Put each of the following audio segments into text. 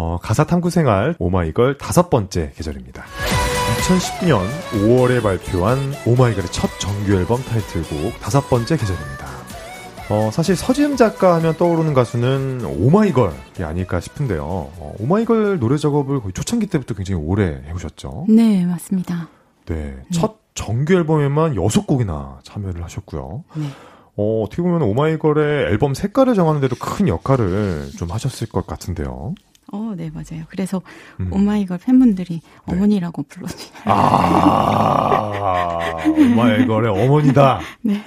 어, 가사 탐구 생활 오마이걸 다섯 번째 계절입니다. 2019년 5월에 발표한 오마이걸의 첫 정규 앨범 타이틀곡 다섯 번째 계절입니다. 어, 사실 서지음 작가 하면 떠오르는 가수는 오마이걸이 아닐까 싶은데요. 어, 오마이걸 노래 작업을 거의 초창기 때부터 굉장히 오래 해오셨죠? 네, 맞습니다. 네, 첫 정규 앨범에만 여섯 곡이나 참여를 하셨고요. 네. 어, 어떻게 보면 오마이걸의 앨범 색깔을 정하는데도 큰 역할을 좀 하셨을 것 같은데요. 어, 네, 맞아요. 그래서 음. 오마이걸 팬분들이 어머니라고 불러주세요. 아, 오마이걸의 어머니다. 네.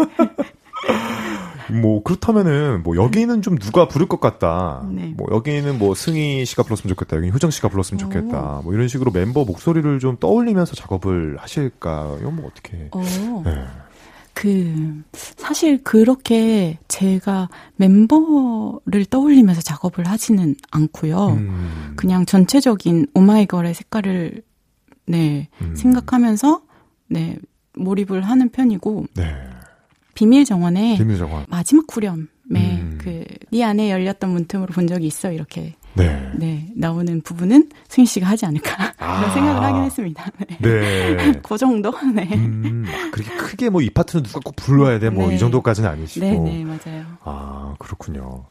뭐 그렇다면은 뭐 여기는 좀 누가 부를 것 같다. 네. 뭐 여기는 뭐 승희 씨가 불렀으면 좋겠다. 여기 효정 씨가 불렀으면 좋겠다. 뭐 이런 식으로 멤버 목소리를 좀 떠올리면서 작업을 하실까요? 뭐 어떻게? 어, 네. 그, 사실 그렇게 제가 멤버를 떠올리면서 작업을 하지는 않고요. 음, 그냥 전체적인 오마이걸의 색깔을, 네, 음. 생각하면서, 네, 몰입을 하는 편이고, 네. 비밀 정원의 비밀 정원. 마지막 후렴에 음. 그, 네 안에 열렸던 문틈으로 본 적이 있어. 이렇게, 네. 네, 나오는 부분은 승희 씨가 하지 않을까. 아. 그런 생각을 하긴 했습니다. 네. 네. 그 정도? 네. 음, 아, 그렇게 크게 뭐 이 파트는 누가 꼭 불러야 돼. 뭐이 네. 정도까지는 아니시고. 네, 네, 맞아요. 아, 그렇군요.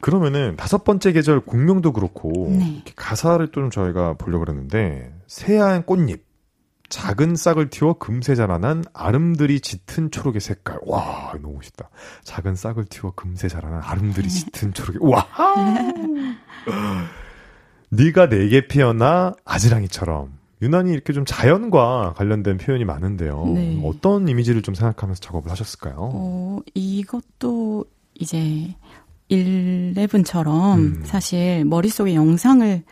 그러면은 다섯 번째 계절 곡명도 그렇고 네. 이렇게 가사를 또 좀 저희가 보려고 그랬는데 새하얀 꽃잎 작은 싹을 틔워 금세 자라난 아름드리 짙은 초록의 색깔. 와, 너무 멋있다. 작은 싹을 틔워 금세 자라난 아름드리 짙은 초록의 와. 네가 내게 피어나 아지랑이처럼 유난히 이렇게 좀 자연과 관련된 표현이 많은데요. 네. 어떤 이미지를 좀 생각하면서 작업을 하셨을까요? 어, 이것도 이제 11처럼 음. 사실 머릿속에 영상을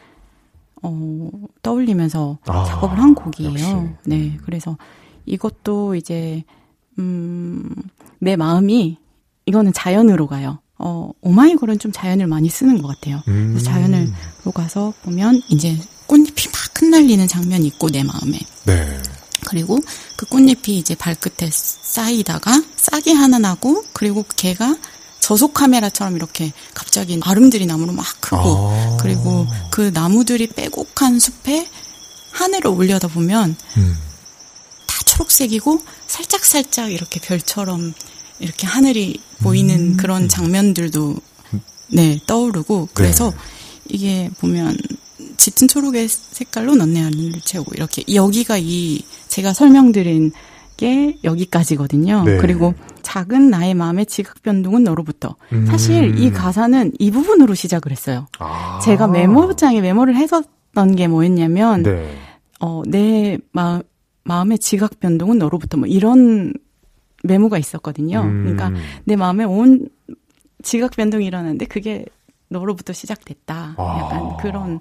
어, 떠올리면서 아, 작업을 한 곡이에요. 역시. 네. 음. 그래서 이것도 이제 음, 내 마음이 이거는 자연으로 가요. 어, 오마이걸은 좀 자연을 많이 쓰는 것 같아요. 음. 그래서 자연으로 가서 보면 이제 꽃잎이 막 흩날리는 장면이 있고 내 마음에. 네. 그리고 그 꽃잎이 이제 발끝에 쌓이다가 싹이 하나 나고 그리고 걔가 저속 카메라처럼 이렇게 갑자기 아름드리 나무로 막 크고 아. 그리고 그 나무들이 빼곡한 숲에 하늘을 올려다 보면 음. 다 초록색이고 살짝 살짝 이렇게 별처럼 이렇게 하늘이 보이는 음. 그런 장면들도 네 떠오르고 그래서 네. 이게 보면 짙은 초록의 색깔로 넌내 하늘을 채우고 이렇게 여기가 이 제가 설명드린 게 여기까지거든요. 네. 그리고 작은 나의 마음의 지각 변동은 너로부터 음. 사실 이 가사는 이 부분으로 시작을 했어요. 아. 제가 메모장에 메모를 했었던 게 뭐였냐면 네. 어, 내 마, 마음의 지각 변동은 너로부터 뭐 이런 메모가 있었거든요. 음. 그러니까 내 마음에 온 지각 변동이 일어났는데 그게 너로부터 시작됐다. 아. 약간 그런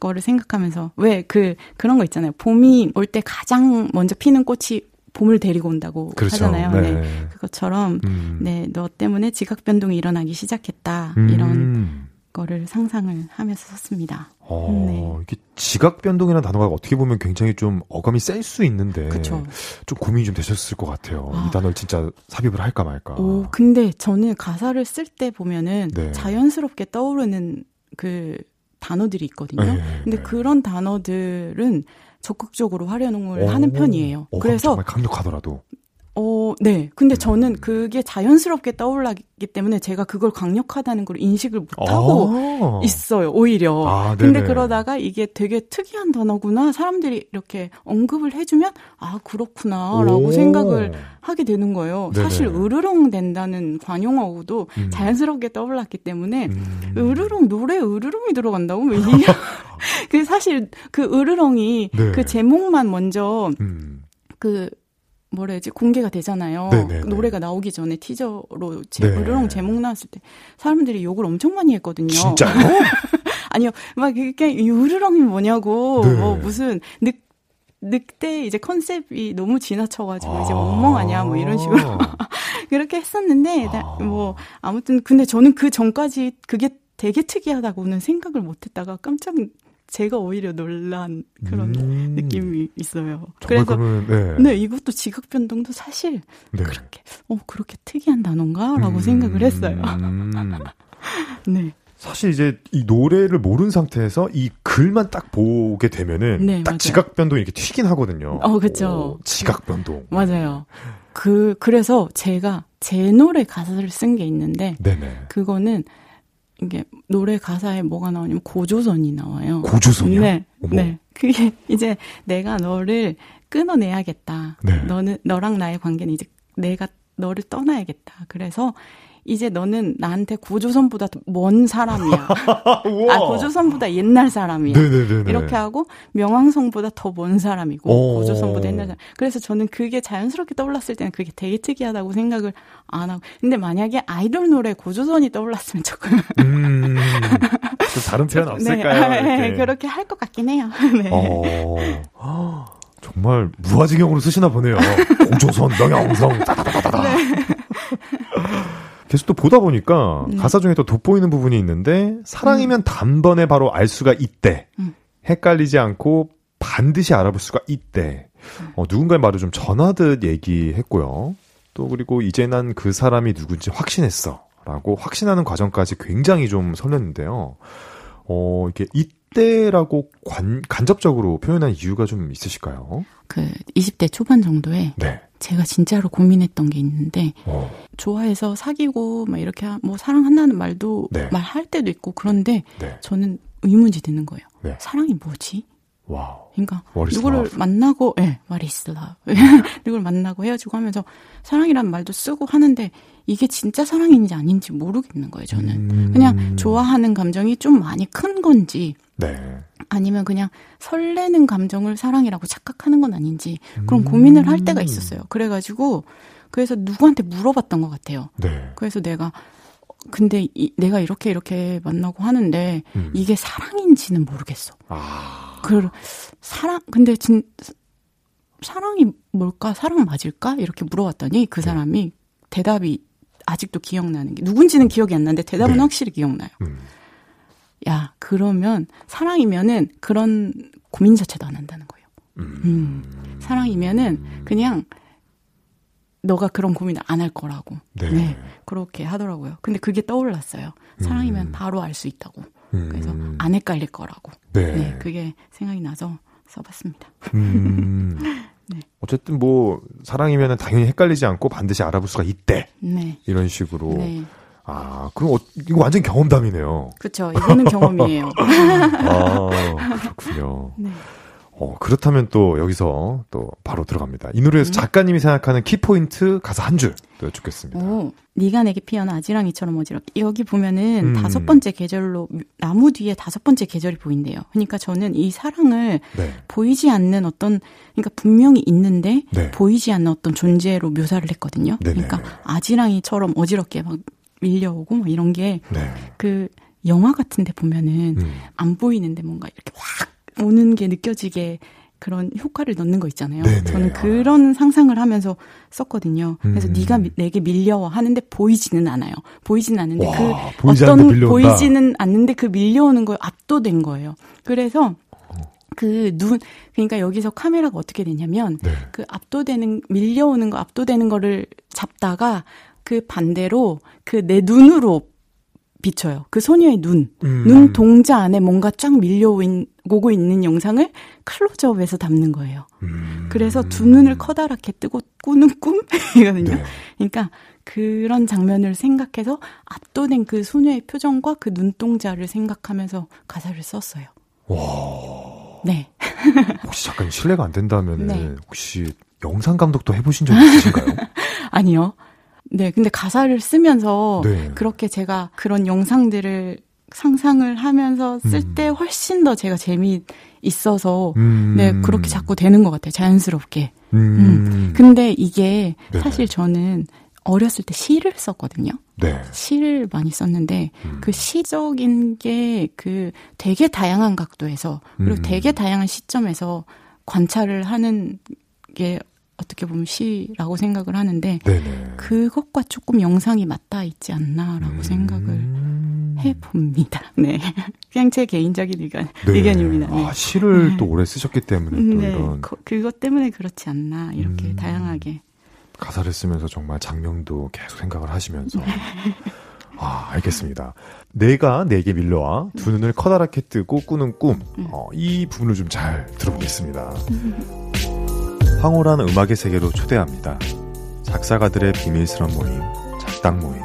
거를 생각하면서 왜 그 그런 거 있잖아요. 봄이 올 때 가장 먼저 피는 꽃이 봄을 데리고 온다고 그렇죠. 하잖아요. 네. 네. 그것처럼 음. 네, 너 때문에 지각 변동이 일어나기 시작했다. 이런 음. 거를 상상을 하면서 썼습니다. 어, 네. 이게 지각 변동이라는 단어가 어떻게 보면 굉장히 좀 어감이 셀 수 있는데 그렇죠. 좀 고민이 좀 되셨을 것 같아요. 아. 이 단어를 진짜 삽입을 할까 말까. 오, 근데 저는 가사를 쓸 때 보면은 네. 자연스럽게 떠오르는 그 단어들이 있거든요. 네, 근데 네. 그런 단어들은 적극적으로 활용을 오. 하는 편이에요. 어, 그래서 강력하더라도. 어, 네. 근데 음. 저는 그게 자연스럽게 떠올라기 때문에 제가 그걸 강력하다는 걸 인식을 못하고 아. 있어요, 오히려. 아, 근데. 그러다가 이게 되게 특이한 단어구나. 사람들이 이렇게 언급을 해주면, 아, 그렇구나. 라고 오. 생각을 하게 되는 거예요. 네네. 사실 으르렁 된다는 관용어구도 음. 자연스럽게 떠올랐기 때문에 음. 으르렁 노래 으르렁이 들어간다고 왜 이게 그 사실 그 으르렁이 네. 그 제목만 먼저 음. 그 뭐라 해야지 공개가 되잖아요. 네네네. 그 노래가 나오기 전에 티저로 제, 네. 으르렁 제목 나왔을 때 사람들이 욕을 엄청 많이 했거든요. 진짜요? 아니요, 막 이렇게 이 으르렁이 뭐냐고 네. 뭐 무슨 늑 늑대 이제 컨셉이 너무 지나쳐가지고 이제 아. 멍멍하냐 뭐 이런 식으로 그렇게 했었는데 나- 아. 뭐 아무튼 근데 저는 그 전까지 그게 되게 특이하다고는 생각을 못했다가 깜짝 제가 오히려 놀란 그런 음. 느낌이 있어요. 그래서 그러면 네. 네 이것도 지각 변동도 사실 네. 그렇게 어 그렇게 특이한 단어인가라고 음. 생각을 했어요. 네. 사실 이제 이 노래를 모르는 상태에서 이 글만 딱 보게 되면은 네, 딱. 지각 변동이 이렇게 튀긴 하거든요. 어, 그쵸. 지각 변동. 맞아요. 그 그래서 제가 제 노래 가사를 쓴 게 있는데 네네. 그거는 이게 노래 가사에 뭐가 나오냐면 고조선이 나와요. 고조선이요? 네, 어머. 네. 그게 이제 내가 너를 끊어내야겠다. 네. 너는 너랑 나의 관계는 이제 내가 너를 떠나야겠다. 그래서 이제 너는 나한테 고조선보다 먼 사람이야. 아, 고조선보다 옛날 사람이야. 네네네네. 이렇게 하고 명왕성보다 더 먼 사람이고 오. 고조선보다 옛날 사람. 그래서 저는 그게 자연스럽게 떠올랐을 때는 그게 되게 특이하다고 생각을 안 하고. 근데 만약에 아이돌 노래 고조선이 떠올랐으면 조금 음, 좀 다른 표현 없을까요? 네, 이렇게. 그렇게 할 것 같긴 해요. 네. 어, 정말 무화지경으로 쓰시나 보네요. 고조선, 명영성, 따다다다다. 계속 또 보다 보니까 네. 가사 중에 또 돋보이는 부분이 있는데 사랑이면 단번에 바로 알 수가 있대. 음. 헷갈리지 않고 반드시 알아볼 수가 있대. 어, 누군가의 말을 좀 전하듯 얘기했고요. 또 그리고 이제 난 그 사람이 누군지 확신했어. 라고 확신하는 과정까지 굉장히 좀 설렜는데요. 어, 이게 이때라고 관, 간접적으로 표현한 이유가 좀 있으실까요? 그 20대 초반 정도에 네. 제가 진짜로 고민했던 게 있는데 어, 좋아해서 사귀고 막 이렇게 하- 뭐 사랑한다는 말도 네. 말할 때도 있고 그런데 네. 저는 의문이 드는 거예요. 네. 사랑이 뭐지? Wow. 그러니까 What is 누구를 love? 만나고 예, 말이 있으라. 누구를 만나고 헤어지고 하면서 사랑이라는 말도 쓰고 하는데 이게 진짜 사랑인지 아닌지 모르겠는 거예요, 저는. 음. 그냥 좋아하는 감정이 좀 많이 큰 건지 네. 아니면 그냥 설레는 감정을 사랑이라고 착각하는 건 아닌지 그런 음. 고민을 할 때가 있었어요. 그래가지고 그래서 누구한테 물어봤던 것 같아요. 네. 그래서 내가 어, 근데 이- 내가 이렇게 이렇게 만나고 하는데 음. 이게 사랑인지는 모르겠어. 아, 그 사랑 근데 진 사랑이 뭘까? 사랑 맞을까? 이렇게 물어봤더니 네. 그 사람이 대답이 아직도 기억나는 게 누군지는 기억이 안 나는데 대답은 네. 확실히 기억나요. 음. 야 그러면 사랑이면은 그런 고민 자체도 안 한다는 거예요. 음. 음. 사랑이면은 그냥 너가 그런 고민을 안할 거라고. 네. 그렇게 하더라고요. 근데 그게 떠올랐어요. 사랑이면 음. 바로 알 수 있다고. 음. 그래서 안 헷갈릴 거라고. 네. 네, 그게 생각이 나서 써봤습니다. 음. 네. 어쨌든 뭐 사랑이면 당연히 헷갈리지 않고 반드시 알아볼 수가 있대. 네. 이런 식으로. 네. 아, 그럼 어, 이거 완전 경험담이네요. 그렇죠. 이거는 경험이에요. 아, 그렇군요. 네. 어, 그렇다면 또 여기서 또 바로 들어갑니다. 이 노래에서 음. 작가님이 생각하는 키포인트 가사 한줄 여쭙겠습니다. 오, 네가 내게 피어나 아지랑이처럼 어지럽게. 여기 보면은 음. 다섯 번째 계절로 나무 뒤에 다섯 번째 계절이 보인대요. 그러니까 저는 이 사랑을 네. 보이지 않는 어떤 그러니까 분명히 있는데 네. 보이지 않는 어떤 존재로 묘사를 했거든요. 네네. 그러니까 아지랑이처럼 어지럽게 막 밀려오고 막 이런 게그 네. 영화 같은데 보면은 음. 안 보이는데 뭔가 이렇게 확 오는 게 느껴지게 그런 효과를 넣는 거 있잖아요. 네네. 저는 그런 상상을 하면서 썼거든요. 그래서 음. 네가 미- 내게 밀려와 하는데 보이지는 않아요. 보이지는 않는데 와, 그 보이지 어떤. 보이지는 않는데 그 밀려오는 거에 압도된 거예요. 그래서 그눈 그러니까 여기서 카메라가 어떻게 되냐면 네. 그 압도되는 밀려오는 거 압도되는 거를 잡다가 그 반대로 그 내 눈으로 비춰요. 그 소녀의 눈. 음. 눈 동자 안에 뭔가 쫙 밀려오고 있는 영상을 클로즈업해서 담는 거예요. 음. 그래서 두 눈을 커다랗게 뜨고 꾸는 꿈이거든요. 네. 그러니까 그런 장면을 생각해서 압도된 그 소녀의 표정과 그 눈동자를 생각하면서 가사를 썼어요. 와, 네. 혹시 잠깐 실례가 안 된다면 네. 혹시 영상 감독도 해보신 적 있으신가요? 아니요. 네. 근데 가사를 쓰면서 네. 그렇게 제가 그런 영상들을 상상을 하면서 쓸 음. 때 훨씬 더 제가 재미 있어서 음. 네, 그렇게 자꾸 되는 것 같아요. 자연스럽게. 음. 근데 이게 네네. 사실 저는 어렸을 때 시를 썼거든요. 네. 시를 많이 썼는데 음. 그 시적인 게 그 되게 다양한 각도에서 그리고 음. 되게 다양한 시점에서 관찰을 하는 게 어떻게 보면 시라고 생각을 하는데 네네. 그것과 조금 영상이 맞닿아 있지 않나라고 생각을 음. 해봅니다. 네. 그냥 제 개인적인 의견, 네. 의견입니다. 네. 아, 시를 네. 또 오래 쓰셨기 때문에 또 네. 이런 그, 그것 때문에 그렇지 않나, 이렇게 음. 다양하게. 가사를 쓰면서 정말 장면도 계속 생각을 하시면서 아, 알겠습니다. 내가 내게 밀려와 두 눈을 커다랗게 뜨고 꾸는 꿈. 어, 이 부분을 좀 잘 들어보겠습니다. 황홀한 음악의 세계로 초대합니다. 작사가들의 비밀스런 모임, 작당 모임.